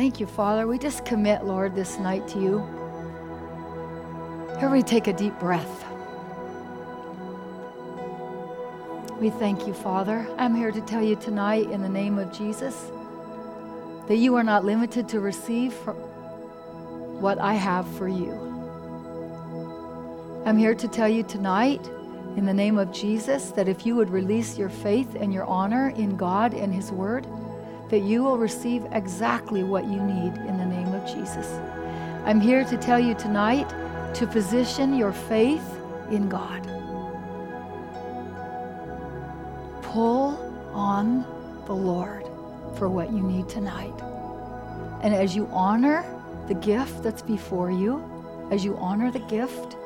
Thank you, Father. We just commit, Lord, this night to you. Everybody take a deep breath. We thank you, Father. I'm here to tell you tonight, in the name of Jesus, that you are not limited to receive what I have for you. I'm here to tell you tonight, in the name of Jesus, that if you would release your faith and your honor in God and His Word, that you will receive exactly what you need in the name of Jesus. I'm here to tell you tonight to position your faith in God. Pull on the Lord for what you need tonight. And as you honor the gift that's before you, as you honor the gift,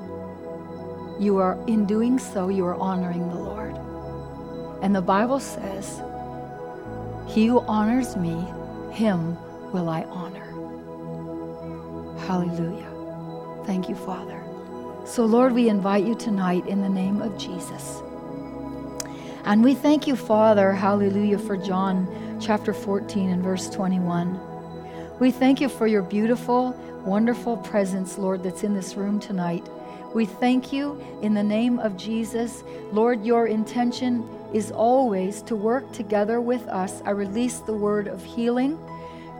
you are, in doing so, you are honoring the Lord. And the Bible says, He who honors me, him will I honor. Hallelujah. Thank you, Father. So, Lord, we invite you tonight in the name of Jesus. And we thank you, Father, hallelujah, for John chapter 14 and verse 21. We thank you for your beautiful, wonderful presence, Lord, that's in this room tonight. We thank you in the name of Jesus. Lord, your intention is always to work together with us. I release the word of healing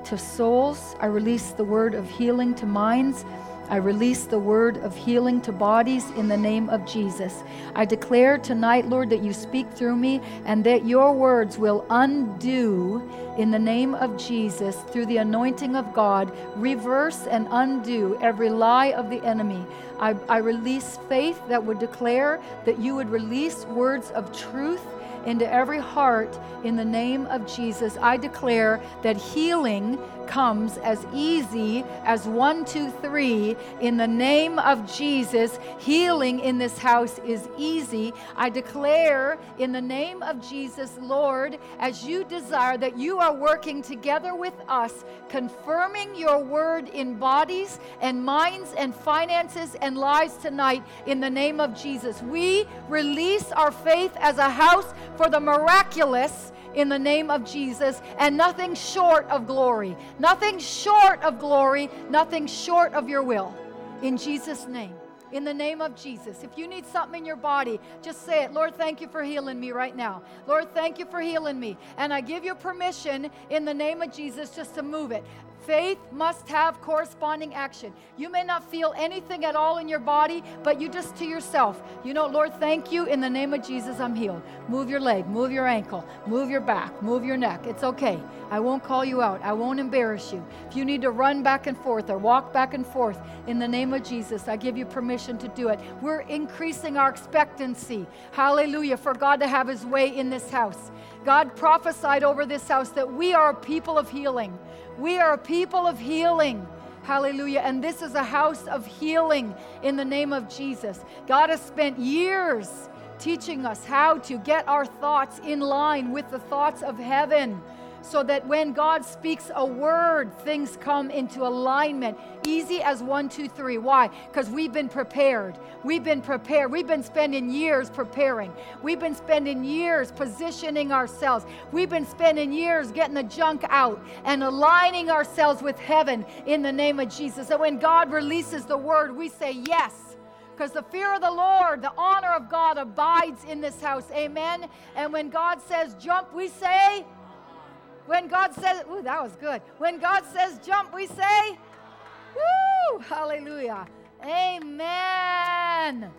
to souls, I release the word of healing to minds. I release the word of healing to bodies in the name of Jesus. I declare tonight, Lord, that you speak through me and that your words will undo in the name of Jesus through the anointing of God, reverse and undo every lie of the enemy. I, I release faith that would declare that you would release words of truth into every heart in the name of Jesus. I declare that healing comes as easy as one, two, three. In the name of Jesus, healing in this house is easy. I declare in the name of Jesus, Lord, as you desire that you are working together with us, confirming your word in bodies and minds and finances and lives tonight in the name of Jesus. We release our faith as a house for the miraculous in the name of Jesus and nothing short of glory. Nothing short of glory, nothing short of your will. In Jesus' name. In the name of Jesus. If you need something in your body, just say it. Lord, thank you for healing me right now. Lord, thank you for healing me. And I give you permission in the name of Jesus just to move it. Faith must have corresponding action. You may not feel anything at all in your body, but you just to yourself, you know, Lord, thank you. In the name of Jesus, I'm healed. Move your leg, move your ankle, move your back, move your neck. It's okay. I won't call you out. I won't embarrass you. If you need to run back and forth or walk back and forth, in the name of Jesus, I give you permission to do it. We're increasing our expectancy. Hallelujah. For God to have his way in this house. God prophesied over this house that we are a people of healing. We are a people of healing. Hallelujah. And this is a house of healing in the name of Jesus. God has spent years teaching us how to get our thoughts in line with the thoughts of heaven so that when God speaks a word, things come into alignment. Easy as one, two, three. Why? Because we've been prepared. We've been prepared. We've been spending years preparing. We've been spending years positioning ourselves. We've been spending years getting the junk out and aligning ourselves with heaven in the name of Jesus. So when God releases the word, we say yes because the fear of the Lord, the honor of God abides in this house. Amen. And when God says jump, we say when God says, ooh, that was good. When God says jump, we say, woo, hallelujah. Amen.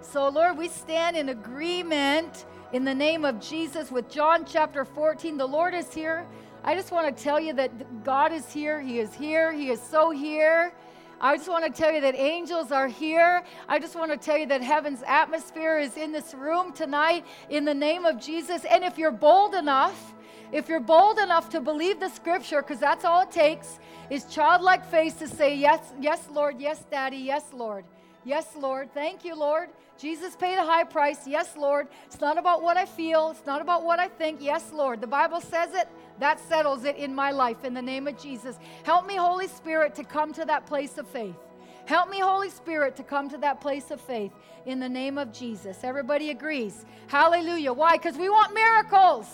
So, Lord, we stand in agreement in the name of Jesus with John chapter 14. The Lord is here. I just want to tell you that God is here. He is here. He is so here. I just want to tell you that angels are here. I just want to tell you that heaven's atmosphere is in this room tonight in the name of Jesus. And if you're bold enough, if you're bold enough to believe the scripture, because that's all it takes, is childlike faith to say, Yes, yes, Lord, yes, Daddy, yes, Lord. Yes, Lord. Thank you, Lord. Jesus paid a high price. Yes, Lord. It's not about what I feel. It's not about what I think. Yes, Lord. The Bible says it. That settles it in my life in the name of Jesus. Help me, Holy Spirit, to come to that place of faith. Help me, Holy Spirit, to come to that place of faith in the name of Jesus. Everybody agrees. Hallelujah. Why? Because we want miracles.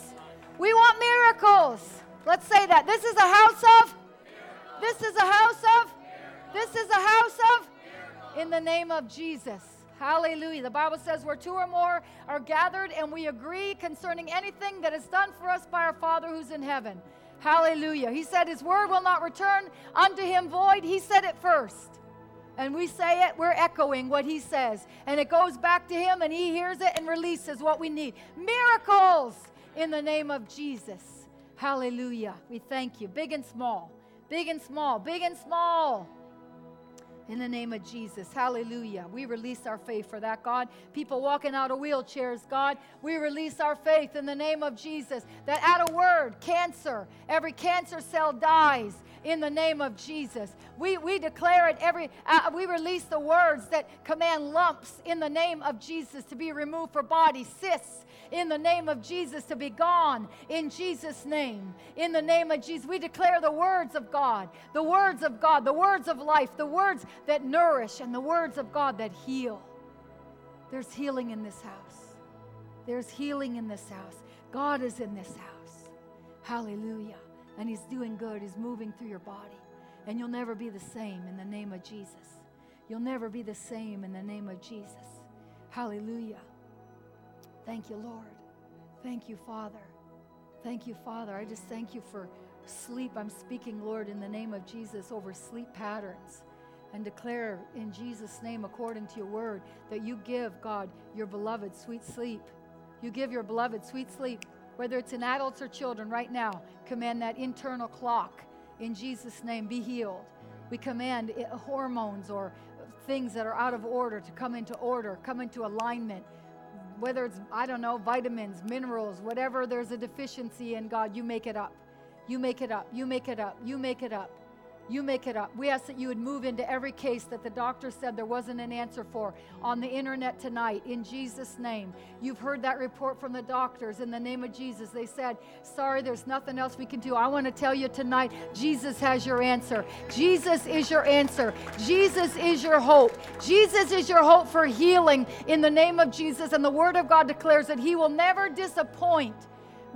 We want miracles. Let's say that. This is a house of This is a house of. This is a house of. In the name of Jesus. Hallelujah. The Bible says where two or more are gathered and we agree concerning anything that is done for us by our Father who's in heaven. Hallelujah. He said his word will not return unto him void. He said it first. And we say it, we're echoing what he says. And it goes back to him and he hears it and releases what we need. Miracles in the name of Jesus. Hallelujah. We thank you. Big and small. Big and small. Big and small. In the name of Jesus. Hallelujah. We release our faith for that, God. People walking out of wheelchairs, God, we release our faith in the name of Jesus. That at a word, cancer, every cancer cell dies in the name of Jesus. We, we declare it every, uh, we release the words that command lumps in the name of Jesus to be removed for body, cysts in the name of Jesus to be gone in Jesus' name. In the name of Jesus, we declare the words of God, the words of God, the words of life, the words that nourish, and the words of God that heal. There's healing in this house. There's healing in this house. God is in this house. Hallelujah. And He's doing good. He's moving through your body. And you'll never be the same in the name of Jesus. You'll never be the same in the name of Jesus. Hallelujah. Thank you, Lord. Thank you, Father. Thank you, Father. I just thank you for sleep. I'm speaking, Lord, in the name of Jesus over sleep patterns and declare in Jesus' name, according to your word, that you give, God, your beloved sweet sleep. You give your beloved sweet sleep, whether it's in adults or children, right now. Command that internal clock in Jesus' name be healed. We command hormones or things that are out of order to come into order, come into alignment whether it's, I don't know, vitamins, minerals, whatever there's a deficiency in, God, you make it up. You make it up. You make it up. You make it up. You make it up. We ask that you would move into every case that the doctor said there wasn't an answer for on the internet tonight in Jesus' name. You've heard that report from the doctors in the name of Jesus. They said, Sorry, there's nothing else we can do. I want to tell you tonight, Jesus has your answer. Jesus is your answer. Jesus is your hope. Jesus is your hope for healing in the name of Jesus. And the Word of God declares that He will never disappoint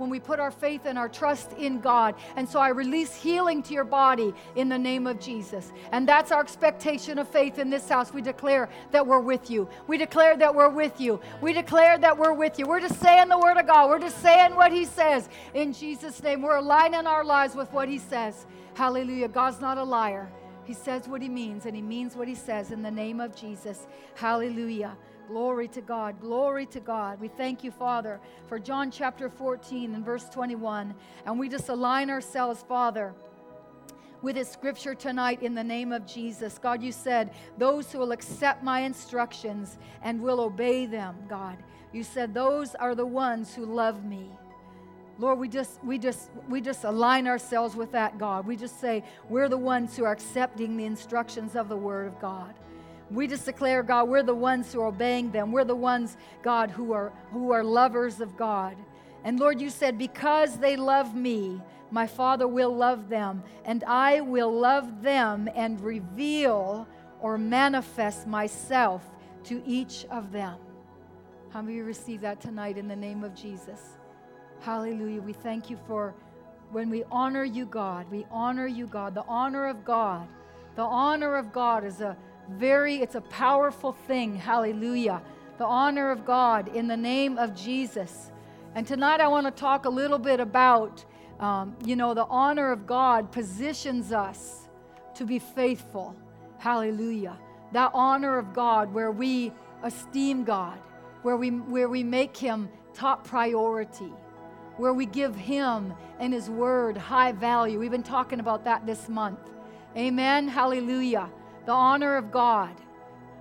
when we put our faith and our trust in God. And so I release healing to your body in the name of Jesus. And that's our expectation of faith in this house. We declare that we're with you. We declare that we're with you. We declare that we're with you. We're just saying the word of God. We're just saying what he says in Jesus' name. We're aligning our lives with what he says. Hallelujah. God's not a liar. He says what he means, and he means what he says in the name of Jesus. Hallelujah. Glory to God. Glory to God. We thank you, Father, for John chapter 14 and verse 21. And we just align ourselves, Father, with this scripture tonight in the name of Jesus. God, you said, Those who will accept my instructions and will obey them, God. You said, Those are the ones who love me. Lord, we just we just we just align ourselves with that, God. We just say we're the ones who are accepting the instructions of the word of God. We just declare, God, we're the ones who are obeying them. We're the ones, God, who are who are lovers of God. And Lord, you said, because they love me, my Father will love them, and I will love them and reveal or manifest myself to each of them. How many you receive that tonight in the name of Jesus? Hallelujah. We thank you for when we honor you, God. We honor you, God. The honor of God. The honor of God is a very, it's a powerful thing. Hallelujah. The honor of God in the name of Jesus. And tonight I want to talk a little bit about, um, you know, the honor of God positions us to be faithful. Hallelujah. That honor of God where we esteem God, where we, where we make Him top priority, where we give Him and His Word high value. We've been talking about that this month. Amen. Hallelujah the honor of God.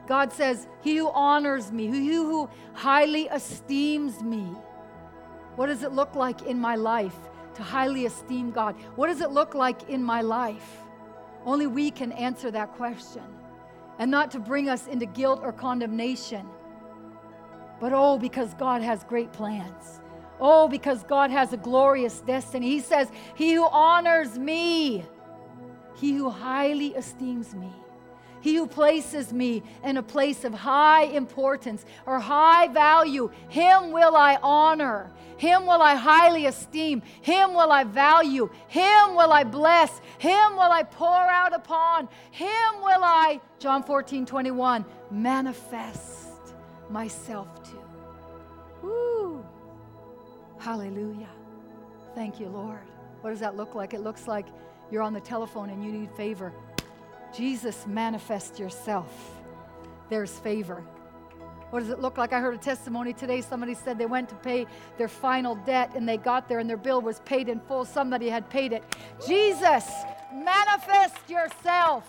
God says, He who honors me, he who highly esteems me. What does it look like in my life to highly esteem God? What does it look like in my life? Only we can answer that question. And not to bring us into guilt or condemnation, but oh, because God has great plans. Oh, because God has a glorious destiny. He says, He who honors me, he who highly esteems me. He who places me in a place of high importance or high value, him will I honor. Him will I highly esteem. Him will I value. Him will I bless. Him will I pour out upon. Him will I, John 14, 21, manifest myself to. Woo! Hallelujah. Thank you, Lord. What does that look like? It looks like you're on the telephone and you need favor. Jesus, manifest yourself. There's favor. What does it look like? I heard a testimony today. Somebody said they went to pay their final debt and they got there and their bill was paid in full. Somebody had paid it. Jesus, manifest yourself.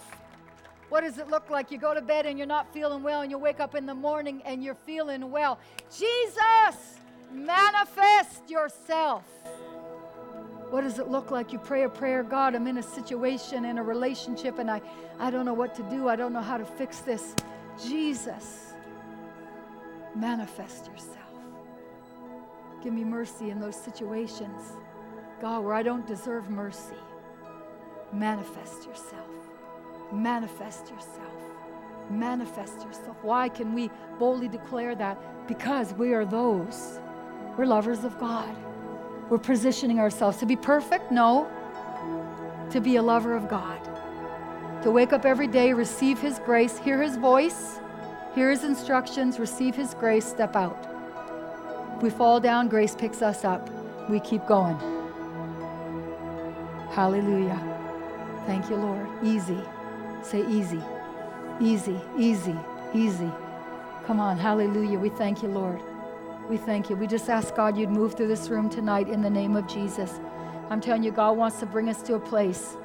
What does it look like? You go to bed and you're not feeling well and you wake up in the morning and you're feeling well. Jesus, manifest yourself. What does it look like? You pray a prayer, God, I'm in a situation, in a relationship, and I, I don't know what to do. I don't know how to fix this. Jesus, manifest yourself. Give me mercy in those situations, God, where I don't deserve mercy. Manifest yourself. Manifest yourself. Manifest yourself. Why can we boldly declare that? Because we are those. We're lovers of God. We're positioning ourselves to be perfect? No. To be a lover of God. To wake up every day, receive His grace, hear His voice, hear His instructions, receive His grace, step out. We fall down, grace picks us up. We keep going. Hallelujah. Thank you, Lord. Easy. Say easy. Easy, easy, easy. Come on. Hallelujah. We thank you, Lord. We thank you. We just ask God you'd move through this room tonight in the name of Jesus. I'm telling you, God wants to bring us to a place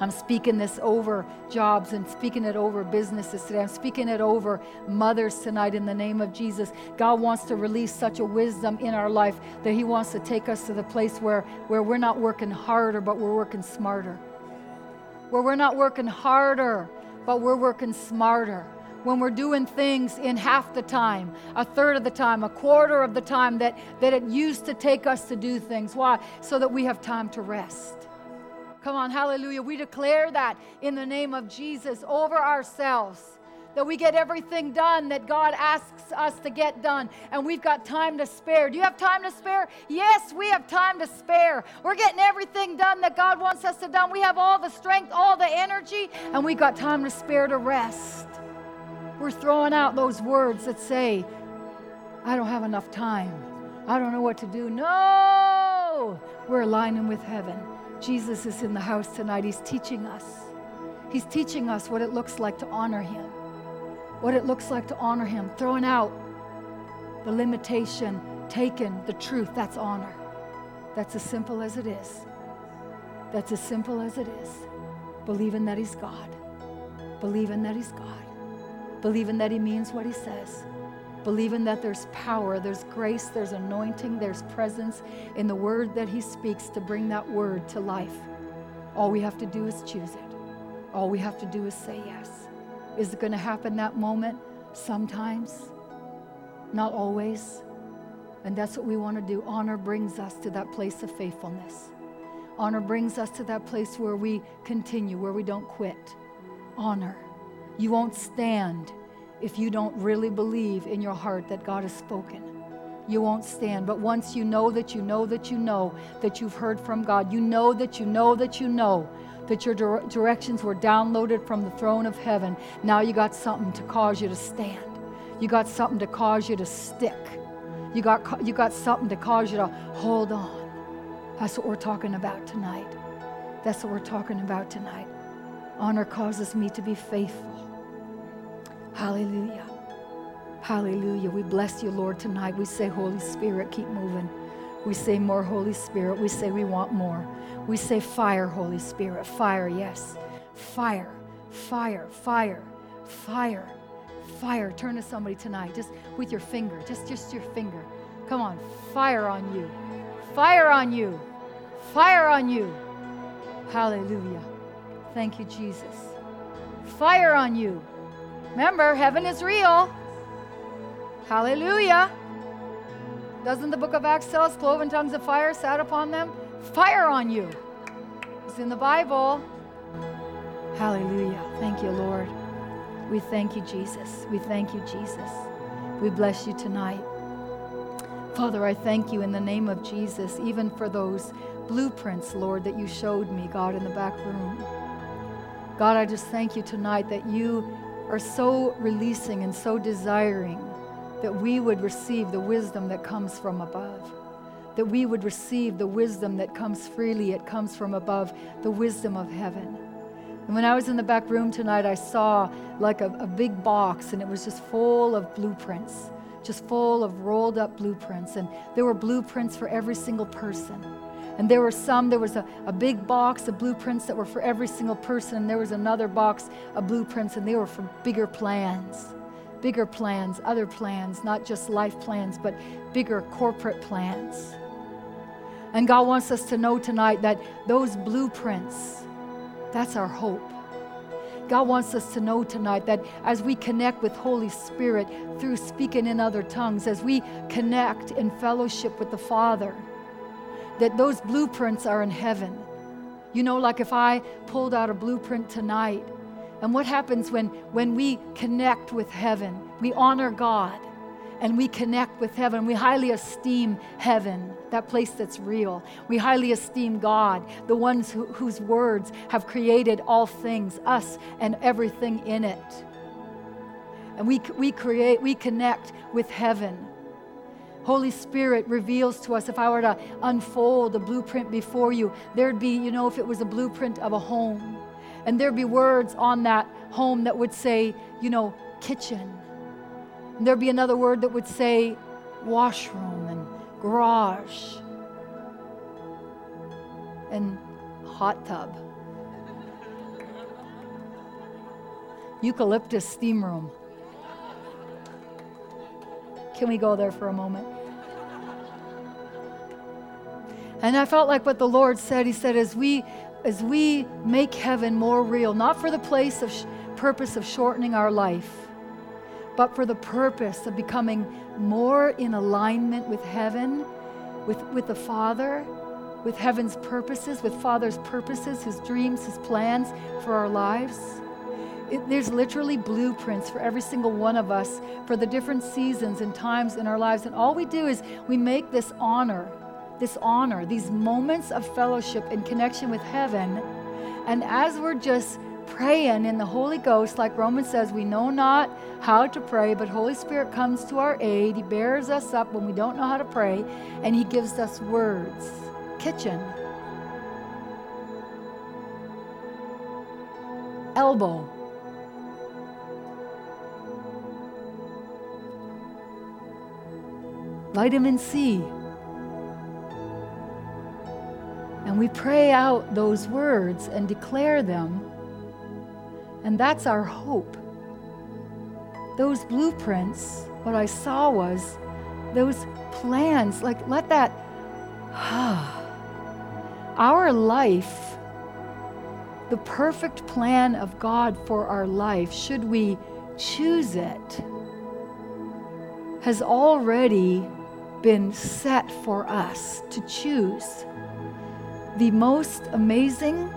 I'm speaking this over jobs and speaking it over businesses today. I'm speaking it over mothers tonight in the name of Jesus. God wants to release such a wisdom in our life that He wants to take us to the place where, where we're not working harder, but we're working smarter. Where we're not working harder, but we're working smarter when we're doing things in half the time, a third of the time, a quarter of the time that, that it used to take us to do things. Why? So that we have time to rest. Come on, hallelujah. We declare that in the name of Jesus over ourselves. That we get everything done that God asks us to get done, and we've got time to spare. Do you have time to spare? Yes, we have time to spare. We're getting everything done that God wants us to do. We have all the strength, all the energy, and we've got time to spare to rest. We're throwing out those words that say, I don't have enough time. I don't know what to do. No! We're aligning with heaven. Jesus is in the house tonight. He's teaching us. He's teaching us what it looks like to honor Him, what it looks like to honor Him, throwing out the limitation, taking the truth. That's honor. That's as simple as it is. That's as simple as it is. Believing that He's God, believing that He's God, believing that He means what He says believing that there's power, there's grace, there's anointing, there's presence in the word that He speaks to bring that word to life. All we have to do is choose it. All we have to do is say yes. Is it going to happen that moment? Sometimes, not always. And that's what we want to do. Honor brings us to that place of faithfulness. Honor brings us to that place where we continue, where we don't quit. Honor. You won't stand if you don't really believe in your heart that God has spoken. You won't stand. But once you know that you know that you know that you've heard from God, you know that you know that you know that your dire- directions were downloaded from the throne of heaven, now you got something to cause you to stand. You got something to cause you to stick. You got, you got something to cause you to hold on. That's what we're talking about tonight. That's what we're talking about tonight. Honor causes me to be faithful. Hallelujah. Hallelujah. We bless you, Lord, tonight. We say, Holy Spirit, keep moving. We say, More, Holy Spirit. We say, We want more. We say, Fire, Holy Spirit. Fire, yes. Fire, fire, fire, fire, fire. Turn to somebody tonight, just with your finger, just, just your finger. Come on, fire on you. Fire on you. Fire on you. Hallelujah. Thank you, Jesus. Fire on you. Remember, heaven is real. Hallelujah. Doesn't the book of Acts tell us cloven tongues of fire sat upon them? Fire on you. It's in the Bible. Hallelujah. Thank you, Lord. We thank you, Jesus. We thank you, Jesus. We bless you tonight. Father, I thank you in the name of Jesus, even for those blueprints, Lord, that you showed me, God, in the back room. God, I just thank you tonight that you are so releasing and so desiring that we would receive the wisdom that comes from above. That we would receive the wisdom that comes freely, it comes from above, the wisdom of heaven. And when I was in the back room tonight, I saw like a, a big box, and it was just full of blueprints, just full of rolled up blueprints. And there were blueprints for every single person. And there were some, there was a, a big box of blueprints that were for every single person, and there was another box of blueprints, and they were for bigger plans, bigger plans, other plans, not just life plans, but bigger corporate plans. And God wants us to know tonight that those blueprints, that's our hope. God wants us to know tonight that as we connect with Holy Spirit through speaking in other tongues, as we connect in fellowship with the Father, that those blueprints are in heaven. You know, like if I pulled out a blueprint tonight, and what happens when, when we connect with heaven? We honor God and we connect with heaven. We highly esteem heaven, that place that's real. We highly esteem God, the ones who, whose words have created all things, us and everything in it. And we, we create, we connect with heaven. Holy Spirit reveals to us if I were to unfold a blueprint before you, there'd be, you know, if it was a blueprint of a home, and there'd be words on that home that would say, you know, kitchen. And there'd be another word that would say washroom and garage and hot tub. Eucalyptus steam room. Can we go there for a moment? And I felt like what the Lord said, He said, as we as we make heaven more real, not for the place of sh- purpose of shortening our life, but for the purpose of becoming more in alignment with heaven, with, with the Father, with heaven's purposes, with Father's purposes, His dreams, His plans for our lives. It, there's literally blueprints for every single one of us for the different seasons and times in our lives. And all we do is we make this honor, this honor, these moments of fellowship and connection with heaven. And as we're just praying in the Holy Ghost, like Romans says, we know not how to pray, but Holy Spirit comes to our aid. He bears us up when we don't know how to pray, and He gives us words. Kitchen. Elbow. Vitamin C. And we pray out those words and declare them, and that's our hope. Those blueprints, what I saw was those plans, like let that, our life, the perfect plan of God for our life, should we choose it, has already been set for us to choose the most amazing,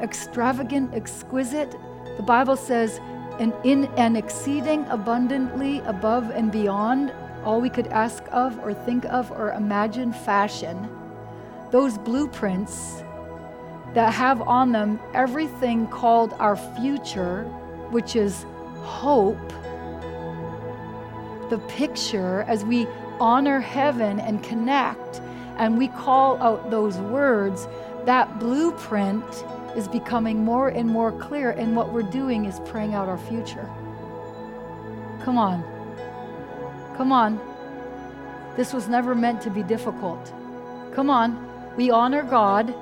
extravagant, exquisite. The Bible says, and in an exceeding abundantly above and beyond all we could ask of or think of or imagine fashion. Those blueprints that have on them everything called our future, which is hope. The picture as we honor heaven and connect, and we call out those words, that blueprint is becoming more and more clear. And what we're doing is praying out our future. Come on. Come on. This was never meant to be difficult. Come on. We honor God.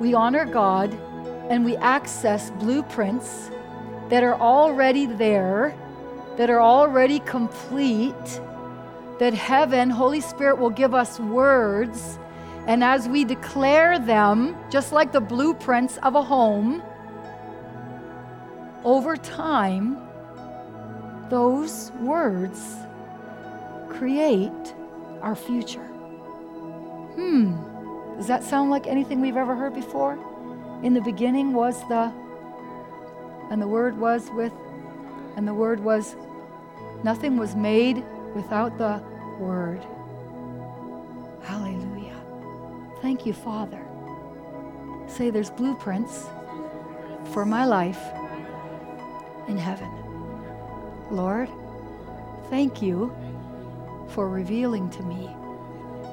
We honor God and we access blueprints that are already there, that are already complete that heaven, Holy Spirit, will give us words. And as we declare them, just like the blueprints of a home, over time, those words create our future. Hmm, does that sound like anything we've ever heard before? In the beginning was the, and the Word was with And the Word was, nothing was made without the Word. Hallelujah. Thank you, Father. Say there's blueprints for my life in heaven. Lord, thank you for revealing to me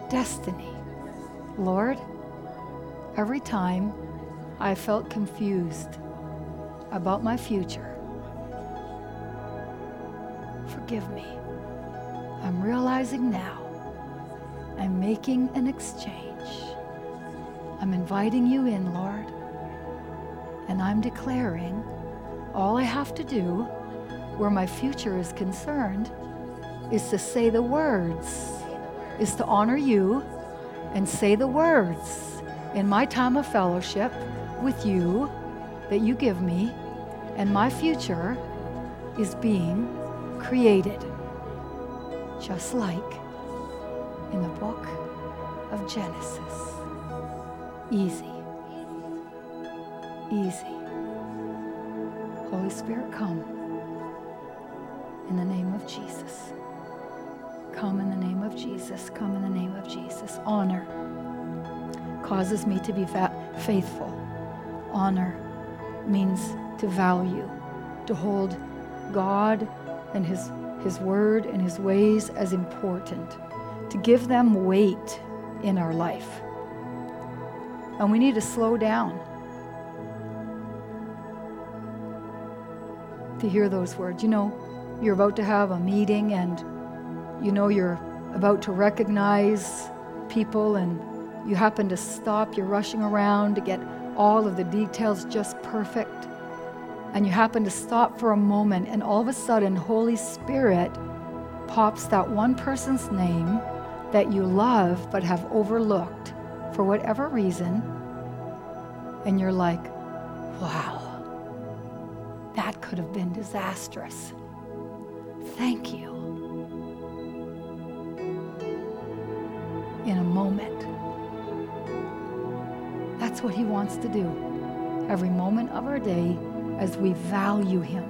destiny. Lord, every time I felt confused about my future, forgive me. I'm realizing now. I'm making an exchange. I'm inviting you in, Lord, and I'm declaring all I have to do where my future is concerned is to say the words, is to honor you and say the words in my time of fellowship with you that you give me, and my future is being created, just like in the book of Genesis. Easy. Easy. Holy Spirit, come in the name of Jesus. Come in the name of Jesus. Come in the name of Jesus. Honor causes me to be fa- faithful. Honor means to value, to hold God and His, His Word and His ways as important, to give them weight in our life. And we need to slow down to hear those words. You know, you're about to have a meeting and you know you're about to recognize people and you happen to stop, you're rushing around to get all of the details just perfect. And you happen to stop for a moment, and all of a sudden, Holy Spirit pops that one person's name that you love but have overlooked for whatever reason. And you're like, wow, that could have been disastrous. Thank you. In a moment. That's what He wants to do. Every moment of our day, as we value Him,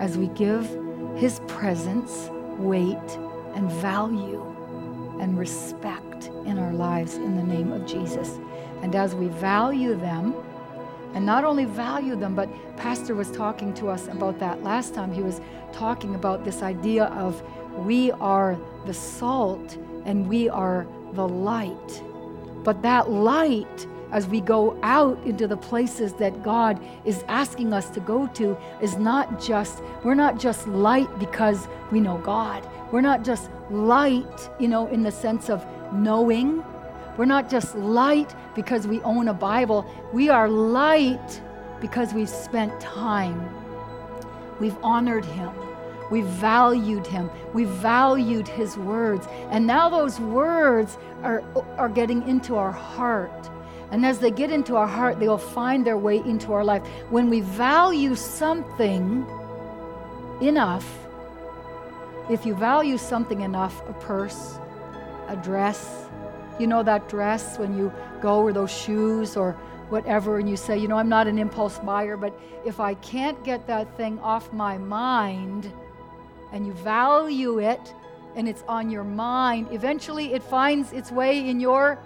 as we give His presence weight and value and respect in our lives in the name of Jesus. And as we value them, and not only value them, but Pastor was talking to us about that last time. He was talking about this idea of we are the salt and we are the light. But that light, as we go out into the places that God is asking us to go to, is not just, we're not just light because we know God. We're not just light, you know, in the sense of knowing we're not just light because we own a Bible. We are light because we've spent time. We've honored Him. We've valued Him. We've valued His words. And now those words are, are getting into our heart. And as they get into our heart, they will find their way into our life. When we value something enough, if you value something enough, a purse, a dress, you know that dress when you go, or those shoes, or whatever, and you say, you know, I'm not an impulse buyer, but if I can't get that thing off my mind and you value it and it's on your mind, eventually it finds its way in your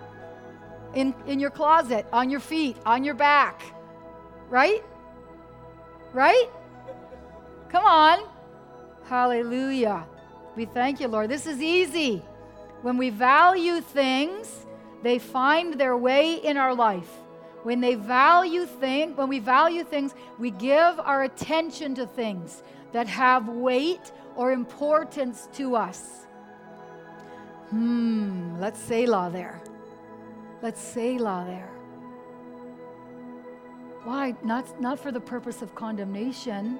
in, in your closet, on your feet, on your back. Right? Right? Come on. Hallelujah. We thank you, Lord. This is easy. When we value things, they find their way in our life. When they value things, when we value things, we give our attention to things that have weight or importance to us. Hmm, let's Selah there. Let's Selah there. Why? Not, not for the purpose of condemnation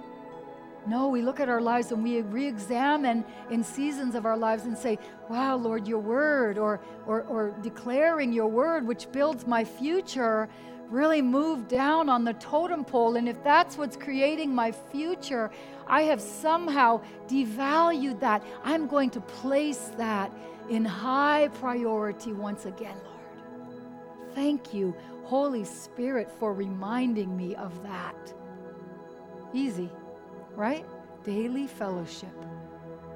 no, we look at our lives and we re examine in seasons of our lives and say, Wow, Lord, your word, or, or, or declaring your word, which builds my future, really moved down on the totem pole. And if that's what's creating my future, I have somehow devalued that. I'm going to place that in high priority once again, Lord. Thank you, Holy Spirit, for reminding me of that. Easy right? Daily fellowship.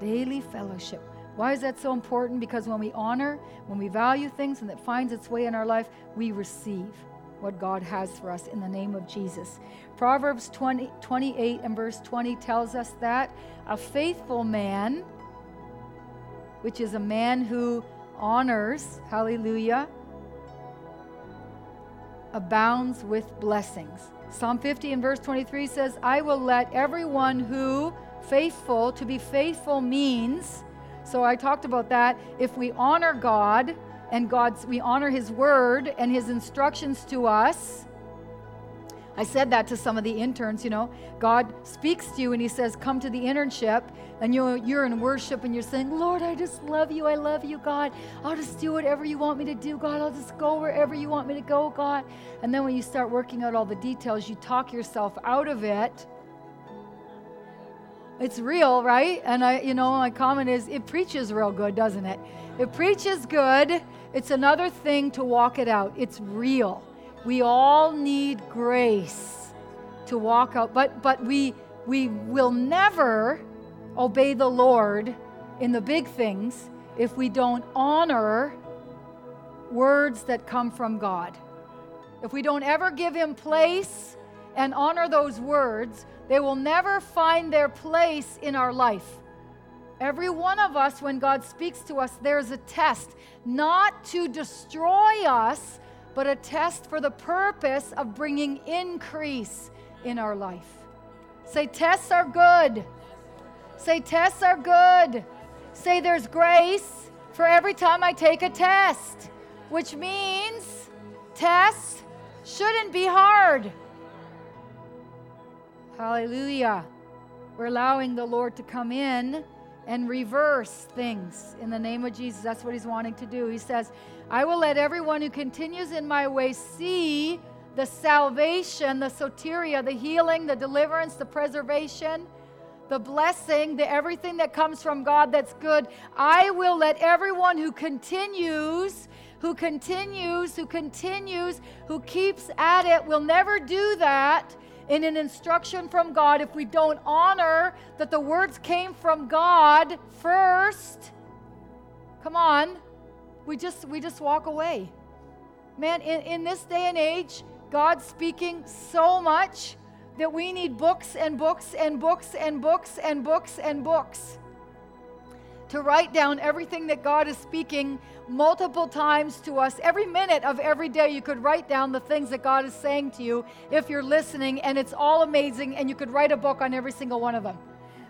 Daily fellowship. Why is that so important? Because when we honor, when we value things and it finds its way in our life, we receive what God has for us in the name of Jesus. Proverbs 20, 28 and verse 20 tells us that a faithful man, which is a man who honors, hallelujah, abounds with blessings. Psalm 50 and verse 23 says, I will let everyone who faithful, to be faithful means, so I talked about that. If we honor God and God's, we honor His word and His instructions to us, I said that to some of the interns, you know. God speaks to you and He says, Come to the internship. And you're, you're in worship and you're saying, Lord, I just love you. I love you, God. I'll just do whatever you want me to do, God. I'll just go wherever you want me to go, God. And then when you start working out all the details, you talk yourself out of it. It's real, right? And I, you know, my comment is it preaches real good, doesn't it? It preaches good. It's another thing to walk it out. It's real. We all need grace to walk out, but but we we will never obey the Lord in the big things if we don't honor words that come from God. If we don't ever give him place and honor those words, they will never find their place in our life. Every one of us, when God speaks to us, there's a test, not to destroy us, but a test for the purpose of bringing increase in our life. Say, tests are good. Say, tests are good. Say, there's grace for every time I take a test, which means tests shouldn't be hard. Hallelujah. We're allowing the Lord to come in and reverse things in the name of Jesus. That's what he's wanting to do. He says, I will let everyone who continues in my way see the salvation, the soteria, the healing, the deliverance, the preservation, the blessing, the everything that comes from God that's good. I will let everyone who continues, who continues, who continues, who keeps at it, will never do that in an instruction from God if we don't honor that the words came from God first. Come on we just we just walk away man in, in this day and age god's speaking so much that we need books and books and books and books and books and books to write down everything that God is speaking multiple times to us. Every minute of every day, you could write down the things that God is saying to you if you're listening, and it's all amazing, and you could write a book on every single one of them.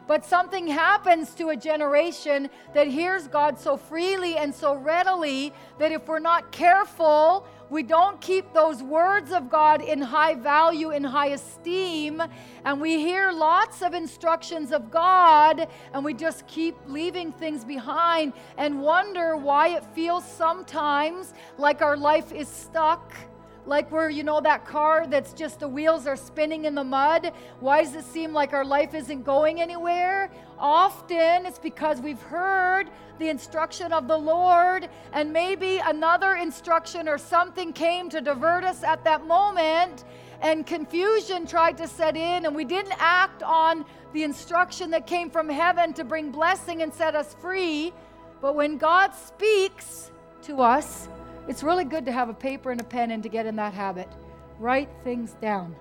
But something happens to a generation that hears God so freely and so readily that if we're not careful, we don't keep those words of God in high value, in high esteem, and we hear lots of instructions of God, and we just keep leaving things behind and wonder why it feels sometimes like our life is stuck like we're, you know, that car that's just the wheels are spinning in the mud. Why does it seem like our life isn't going anywhere? Often it's because we've heard the instruction of the Lord, and maybe another instruction or something came to divert us at that moment, and confusion tried to set in, and we didn't act on the instruction that came from heaven to bring blessing and set us free. But when God speaks to us, it's really good to have a paper and a pen and to get in that habit. Write things down.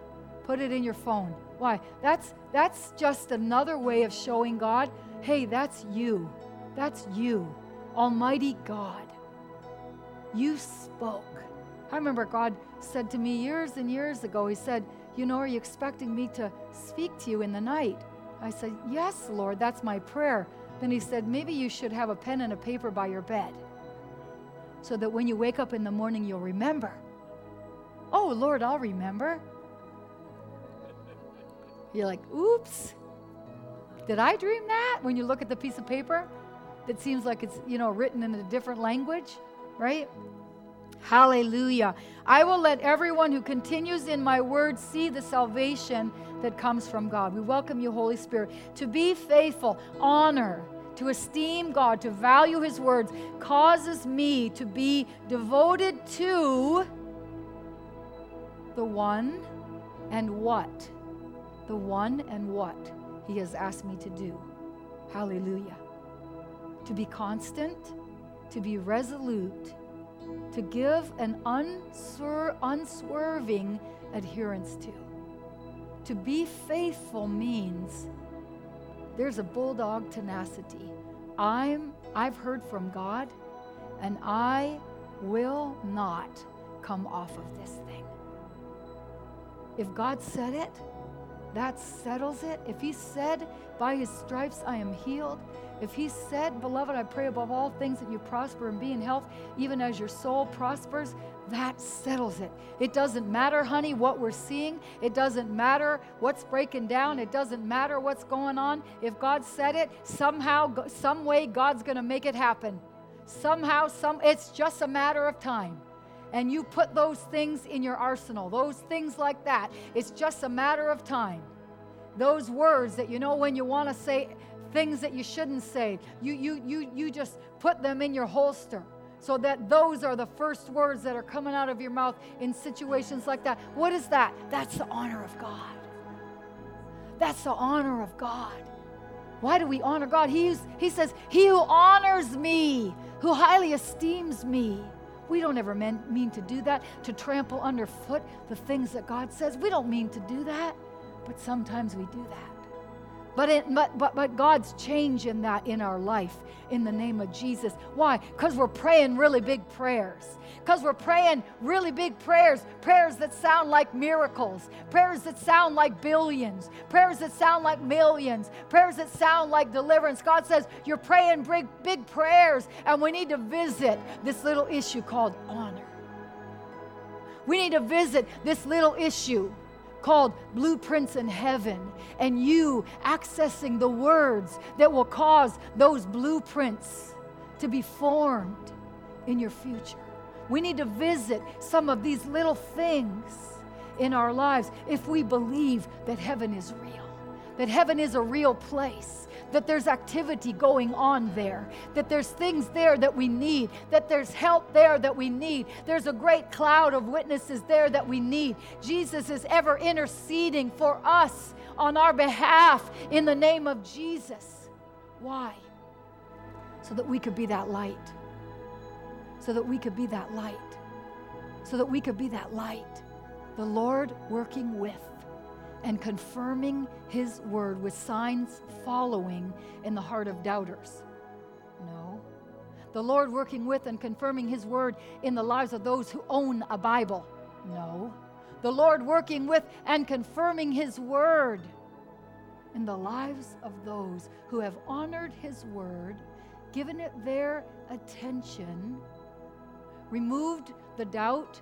Put it in your phone. Why? That's that's just another way of showing God, hey, that's you. That's you. Almighty God. You spoke. I remember God said to me years and years ago, He said, You know, are you expecting me to speak to you in the night? I said, Yes, Lord, that's my prayer. Then He said, Maybe you should have a pen and a paper by your bed so that when you wake up in the morning, you'll remember. Oh, Lord, I'll remember. You're like, oops, did I dream that? When you look at the piece of paper that seems like it's, you know, written in a different language, right? Hallelujah. I will let everyone who continues in my word see the salvation that comes from God. We welcome you, Holy Spirit, to be faithful, honor, to esteem God, to value His words, causes me to be devoted to the one and what. The one and what. He has asked me to do. Hallelujah. To be constant, to be resolute, to give an unswer- unswerving adherence to. To be faithful means there's a bulldog tenacity. I'm I've heard from God and I will not come off of this thing. If God said it, that settles it. If He said, By His stripes I am healed, if He said, Beloved, I pray above all things that you prosper and be in health, even as your soul prospers, that settles it. It doesn't matter, honey, what we're seeing. It doesn't matter what's breaking down. It doesn't matter what's going on. If God said it, somehow, some way, God's going to make it happen. Somehow, some, it's just a matter of time and you put those things in your arsenal, those things like that. It's just a matter of time. Those words that you know when you want to say things that you shouldn't say, you, you, you, you just put them in your holster so that those are the first words that are coming out of your mouth in situations like that. What is that? That's the honor of God. That's the honor of God. Why do we honor God? He's, he says, He who honors me, who highly esteems me. We don't ever mean, mean to do that, to trample underfoot the things that God says. We don't mean to do that, but sometimes we do that. But, it, but, but, but God's changing that in our life in the name of Jesus. Why? Because we're praying really big prayers. Because we're praying really big prayers, prayers that sound like miracles, prayers that sound like billions, prayers that sound like millions, prayers that sound like deliverance. God says, You're praying big, big prayers, and we need to visit this little issue called honor. We need to visit this little issue called Blueprints in Heaven, and you accessing the words that will cause those blueprints to be formed in your future. We need to visit some of these little things in our lives if we believe that heaven is real, that heaven is a real place, that there's activity going on there, that there's things there that we need, that there's help there that we need, there's a great cloud of witnesses there that we need. Jesus is ever interceding for us on our behalf in the name of Jesus. Why? So that we could be that light. So that we could be that light. So that we could be that light. The Lord working with and confirming his word with signs following in the heart of doubters. No. The Lord working with and confirming his word in the lives of those who own a Bible. No. The Lord working with and confirming his word in the lives of those who have honored his word, given it their attention, removed the doubt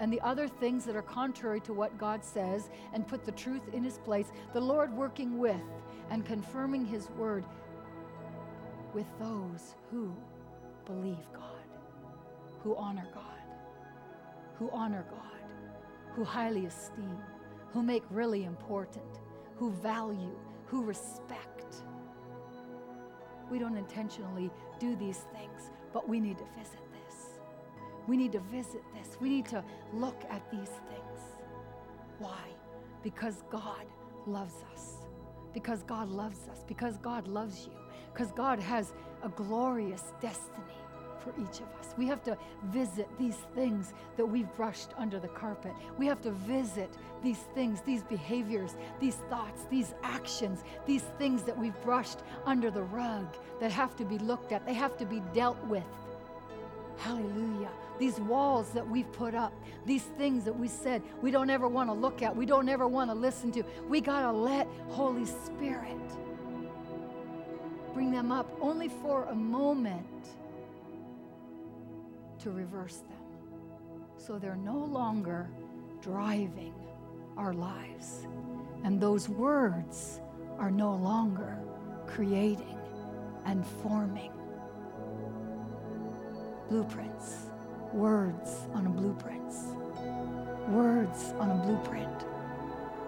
and the other things that are contrary to what God says and put the truth in his place, the Lord working with and confirming his word with those who believe God, who honor God, who honor God, who highly esteem, who make really important, who value, who respect. We don't intentionally do these things, but we need to visit we need to visit this. We need to look at these things. Why? Because God loves us. Because God loves us. Because God loves you. Because God has a glorious destiny for each of us. We have to visit these things that we've brushed under the carpet. We have to visit these things, these behaviors, these thoughts, these actions, these things that we've brushed under the rug that have to be looked at. They have to be dealt with. Hallelujah these walls that we've put up, these things that we said we don't ever want to look at, we don't ever want to listen to. We got to let Holy Spirit bring them up only for a moment to reverse them. So they're no longer driving our lives. And those words are no longer creating and forming blueprints Words on a blueprint. Words on a blueprint.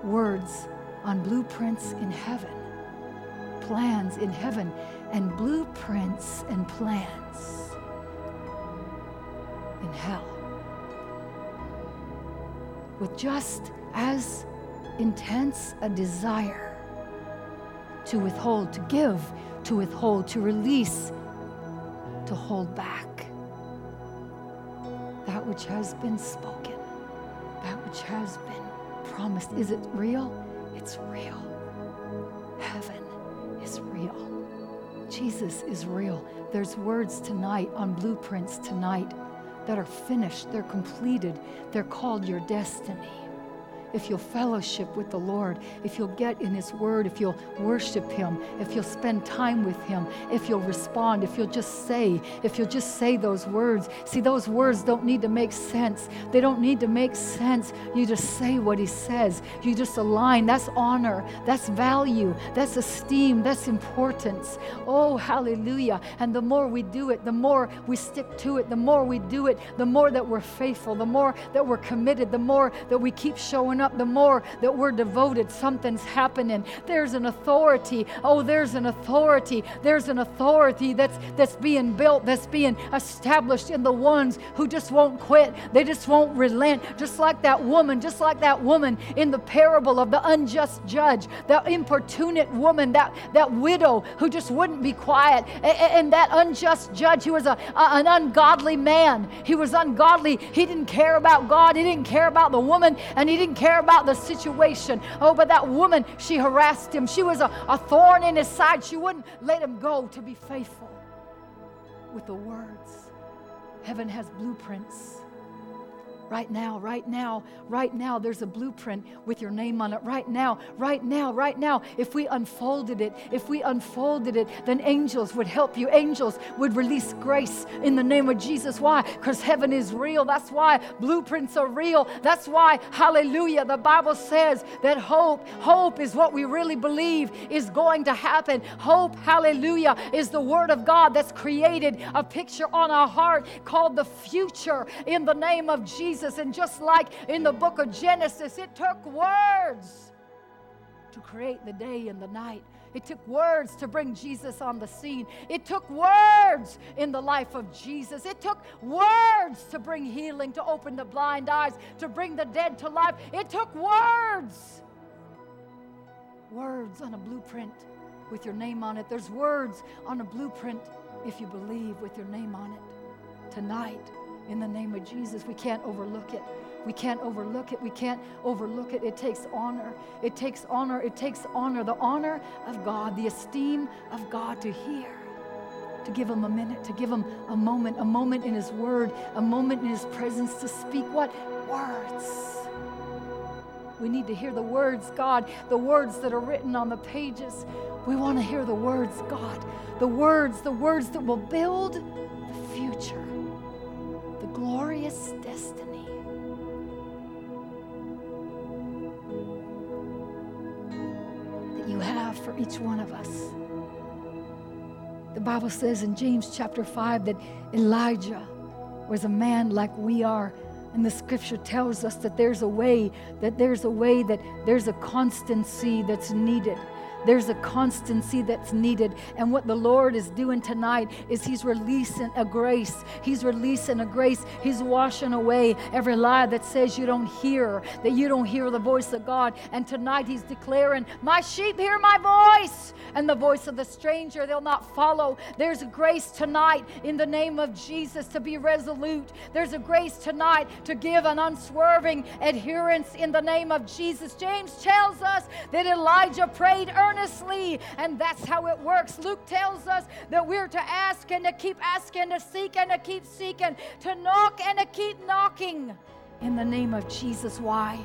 Words on blueprints in heaven. Plans in heaven and blueprints and plans in hell. With just as intense a desire to withhold, to give, to withhold, to release, to hold back which has been spoken, that which has been promised. Is it real? It's real. Heaven is real. Jesus is real. There's words tonight on blueprints tonight that are finished, they're completed, they're called your destiny if you'll fellowship with the Lord, if you'll get in His Word, if you'll worship Him, if you'll spend time with Him, if you'll respond, if you'll just say, if you'll just say those words. See, those words don't need to make sense. They don't need to make sense. You just say what He says. You just align. That's honor. That's value. That's esteem. That's importance. Oh, hallelujah. And the more we do it, the more we stick to it, the more we do it, the more that we're faithful, the more that we're committed, the more that we keep showing up, the more that we're devoted, something's happening. There's an authority. Oh, there's an authority. There's an authority that's that's being built, that's being established in the ones who just won't quit. They just won't relent. Just like that woman, just like that woman in the parable of the unjust judge, that importunate woman, that, that widow who just wouldn't be quiet, and, and that unjust judge who was a, a, an ungodly man. He was ungodly. He didn't care about God. He didn't care about the woman, and he didn't care care about the situation. Oh, but that woman, she harassed him. She was a, a thorn in his side. She wouldn't let him go to be faithful with the words. Heaven has blueprints Right now, right now, right now, there's a blueprint with your name on it. Right now, right now, right now. If we unfolded it, if we unfolded it, then angels would help you. Angels would release grace in the name of Jesus. Why? Because heaven is real. That's why blueprints are real. That's why, hallelujah, the Bible says that hope, hope is what we really believe is going to happen. Hope, hallelujah, is the word of God that's created a picture on our heart called the future in the name of Jesus. Jesus. And just like in the book of Genesis, it took words to create the day and the night. It took words to bring Jesus on the scene. It took words in the life of Jesus. It took words to bring healing, to open the blind eyes, to bring the dead to life. It took words. Words on a blueprint with your name on it. There's words on a blueprint if you believe with your name on it. Tonight, in the name of Jesus. We can't overlook it. We can't overlook it. We can't overlook it. It takes honor. It takes honor. It takes honor. The honor of God, the esteem of God to hear. To give him a minute, to give him a moment, a moment in his word, a moment in his presence to speak what? Words. We need to hear the words, God, the words that are written on the pages. We want to hear the words, God, the words, the words that will build glorious destiny. That you have for each one of us. The Bible says in James chapter 5 that Elijah was a man like we are. And the scripture tells us that there's a way, that there's a way, that there's a constancy that's needed there's a constancy that's needed. And what the Lord is doing tonight is He's releasing a grace. He's releasing a grace. He's washing away every lie that says you don't hear, that you don't hear the voice of God. And tonight He's declaring, My sheep hear my voice, and the voice of the stranger they'll not follow. There's a grace tonight in the name of Jesus to be resolute. There's a grace tonight to give an unswerving adherence in the name of Jesus. James tells us that Elijah prayed earnestly earnestly. And that's how it works. Luke tells us that we're to ask and to keep asking, to seek and to keep seeking, to knock and to keep knocking in the name of Jesus. Why?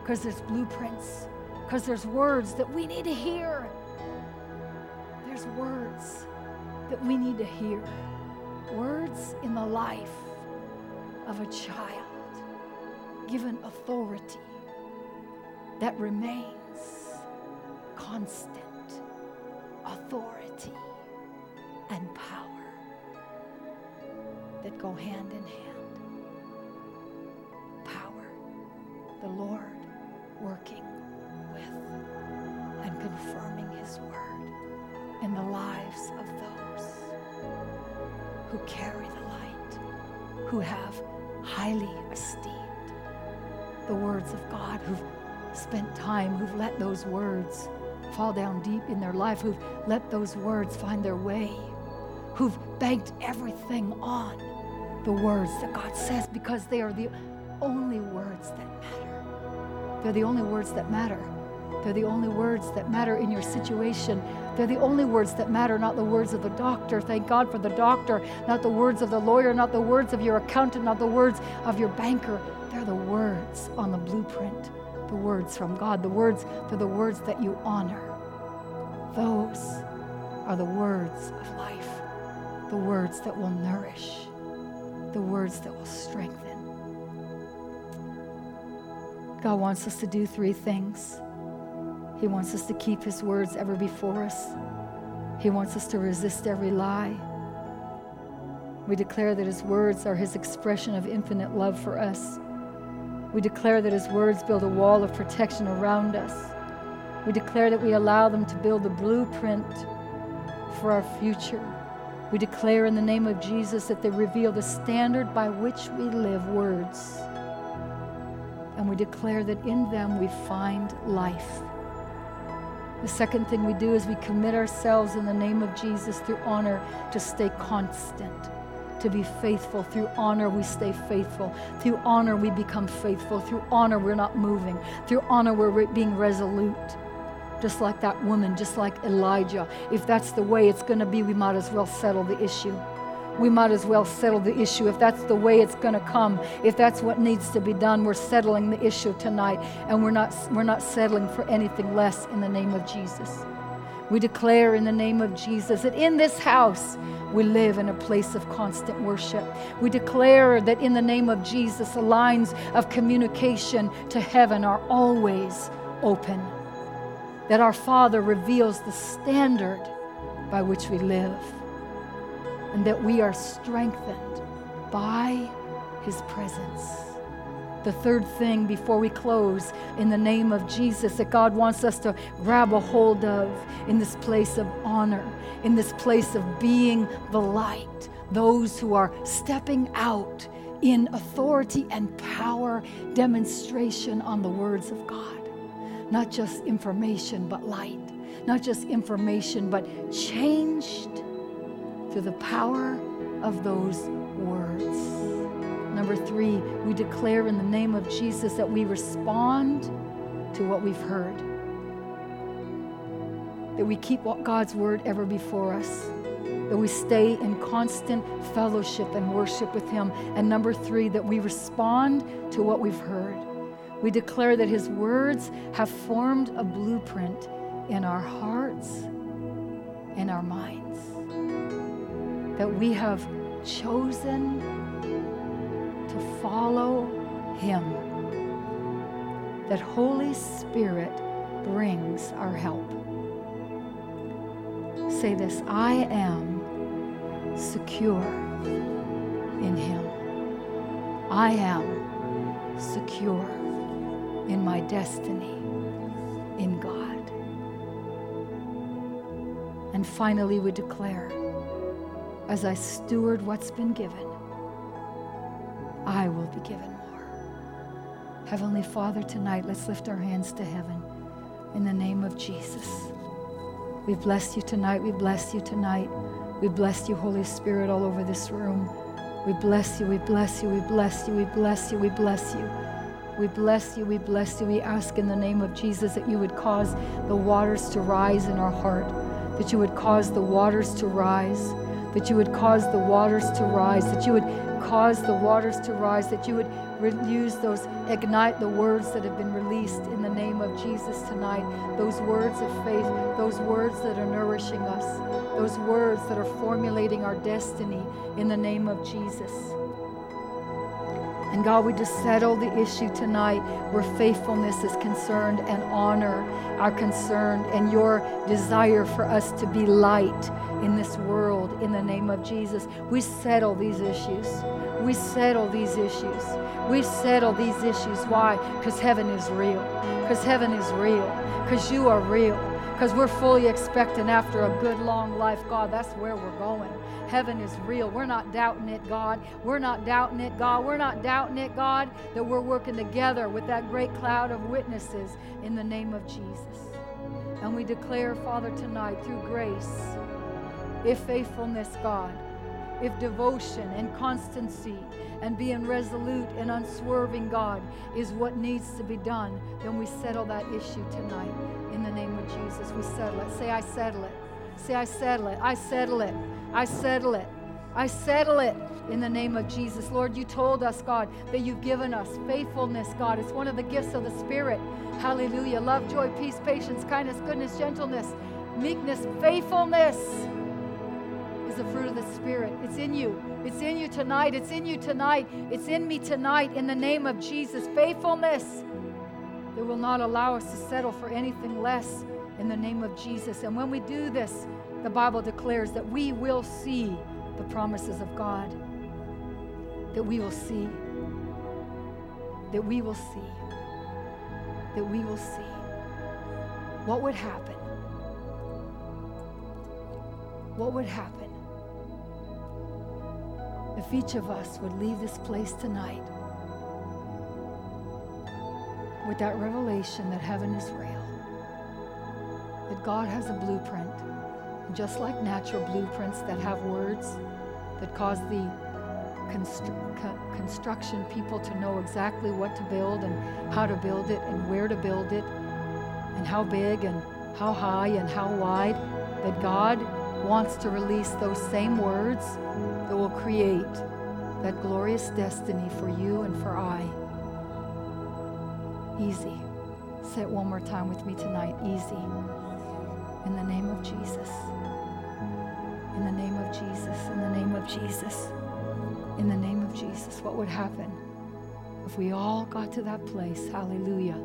Because there's blueprints, because there's words that we need to hear. There's words that we need to hear. Words in the life of a child given authority that remains constant authority and power that go hand in hand. Power, the Lord working with and confirming His word in the lives of those who carry the light, who have highly esteemed the words of God, who've spent time, who've let those words fall down deep in their life, who've let those words find their way, who've banked everything on the words that God says because they are the only words that matter. They're the only words that matter. They're the only words that matter in your situation. They're the only words that matter, not the words of the doctor. Thank God for the doctor, not the words of the lawyer, not the words of your accountant, not the words of your banker. They're the words on the blueprint, the words from God. The words, they're the words that you honor. Those are the words of life, the words that will nourish, the words that will strengthen. God wants us to do three things. He wants us to keep His words ever before us. He wants us to resist every lie. We declare that His words are His expression of infinite love for us. We declare that His words build a wall of protection around us. We declare that we allow them to build the blueprint for our future. We declare in the name of Jesus that they reveal the standard by which we live words. And we declare that in them we find life. The second thing we do is we commit ourselves in the name of Jesus through honor to stay constant, to be faithful. Through honor, we stay faithful. Through honor, we become faithful. Through honor, we're not moving. Through honor, we're being resolute. Just like that woman, just like Elijah. If that's the way it's going to be, we might as well settle the issue we might as well settle the issue. If that's the way it's going to come, if that's what needs to be done, we're settling the issue tonight and we're not, we're not settling for anything less in the name of Jesus. We declare in the name of Jesus that in this house we live in a place of constant worship. We declare that in the name of Jesus the lines of communication to heaven are always open. That our Father reveals the standard by which we live and that we are strengthened by His presence. The third thing before we close, in the name of Jesus, that God wants us to grab a hold of in this place of honor, in this place of being the light, those who are stepping out in authority and power demonstration on the words of God. Not just information, but light. Not just information, but changed through the power of those words. Number three, we declare in the name of Jesus that we respond to what we've heard, that we keep God's word ever before us, that we stay in constant fellowship and worship with Him. And number three, that we respond to what we've heard. We declare that His words have formed a blueprint in our hearts and our minds that we have chosen follow Him. That Holy Spirit brings our help. Say this I am secure in Him. I am secure in my destiny in God. And finally, we declare as I steward what's been given, I will be given more. Heavenly Father, tonight, let's lift our hands to heaven in the name of Jesus. We bless you tonight. We bless you tonight. We bless you, Holy Spirit, all over this room. We bless you. We bless you. We bless you. We bless you. We bless you. We bless you. We bless you. We ask in the name of Jesus that you would cause the waters to rise in our heart, that you would cause the waters to rise that you would cause the waters to rise, that you would cause the waters to rise, that you would re- use those, ignite the words that have been released in the name of Jesus tonight, those words of faith, those words that are nourishing us, those words that are formulating our destiny in the name of Jesus. And God, we just settle the issue tonight where faithfulness is concerned and honor our concern and your desire for us to be light in this world in the name of Jesus. We settle these issues. We settle these issues. We settle these issues. Why? Because heaven is real. Because heaven is real. Because you are real. Because we're fully expecting after a good long life, God, that's where we're going. Heaven is real. We're not doubting it, God. We're not doubting it, God. We're not doubting it, God, that we're working together with that great cloud of witnesses in the name of Jesus. And we declare, Father, tonight through grace, if faithfulness, God, if devotion and constancy and being resolute and unswerving, God, is what needs to be done, then we settle that issue tonight. In the name of Jesus, we settle it. Say, I settle it. Say, I settle it. I settle it. I settle it. I settle it in the name of Jesus. Lord, you told us, God, that you've given us faithfulness, God. It's one of the gifts of the Spirit. Hallelujah. Love, joy, peace, patience, kindness, goodness, gentleness, meekness, faithfulness is the fruit of the Spirit. It's in you. It's in you tonight. It's in you tonight. It's in me tonight in the name of Jesus. Faithfulness that will not allow us to settle for anything less in the name of Jesus. And when we do this, the Bible declares that we will see the promises of God. That we will see. That we will see. That we will see. What would happen? What would happen if each of us would leave this place tonight with that revelation that heaven is real, that God has a blueprint, just like natural blueprints that have words that cause the constru- co- construction people to know exactly what to build and how to build it and where to build it and how big and how high and how wide, that God wants to release those same words that will create that glorious destiny for you and for I. Easy. Say it one more time with me tonight. Easy. In the name of Jesus. In the name of Jesus. In the name of Jesus. In the name of Jesus. What would happen if we all got to that place? Hallelujah.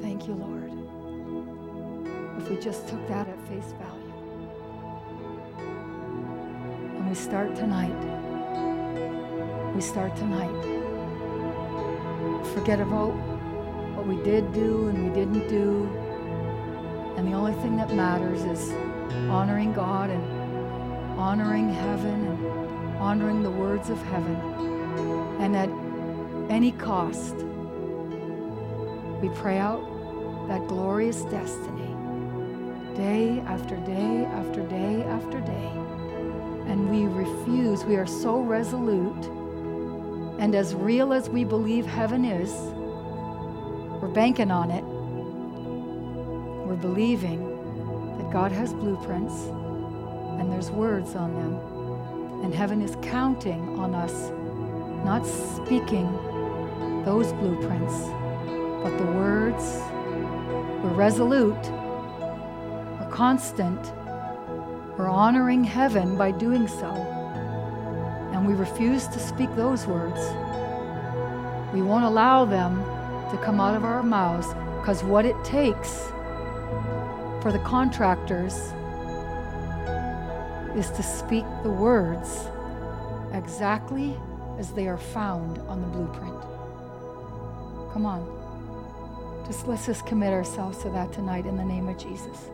Thank you, Lord. If we just took that at face value. And we start tonight. We start tonight. Forget about what we did do and we didn't do. And the only thing that matters is honoring God and honoring heaven and honoring the words of heaven. And at any cost, we pray out that glorious destiny day after day after day after day. And we refuse, we are so resolute and as real as we believe heaven is, we're banking on it. We're believing that God has blueprints and there's words on them. And heaven is counting on us not speaking those blueprints, but the words. We're resolute, we're constant, we're honoring heaven by doing so. And we refuse to speak those words. We won't allow them to come out of our mouths because what it takes for the contractors is to speak the words exactly as they are found on the blueprint. Come on. Just let's just commit ourselves to that tonight in the name of Jesus.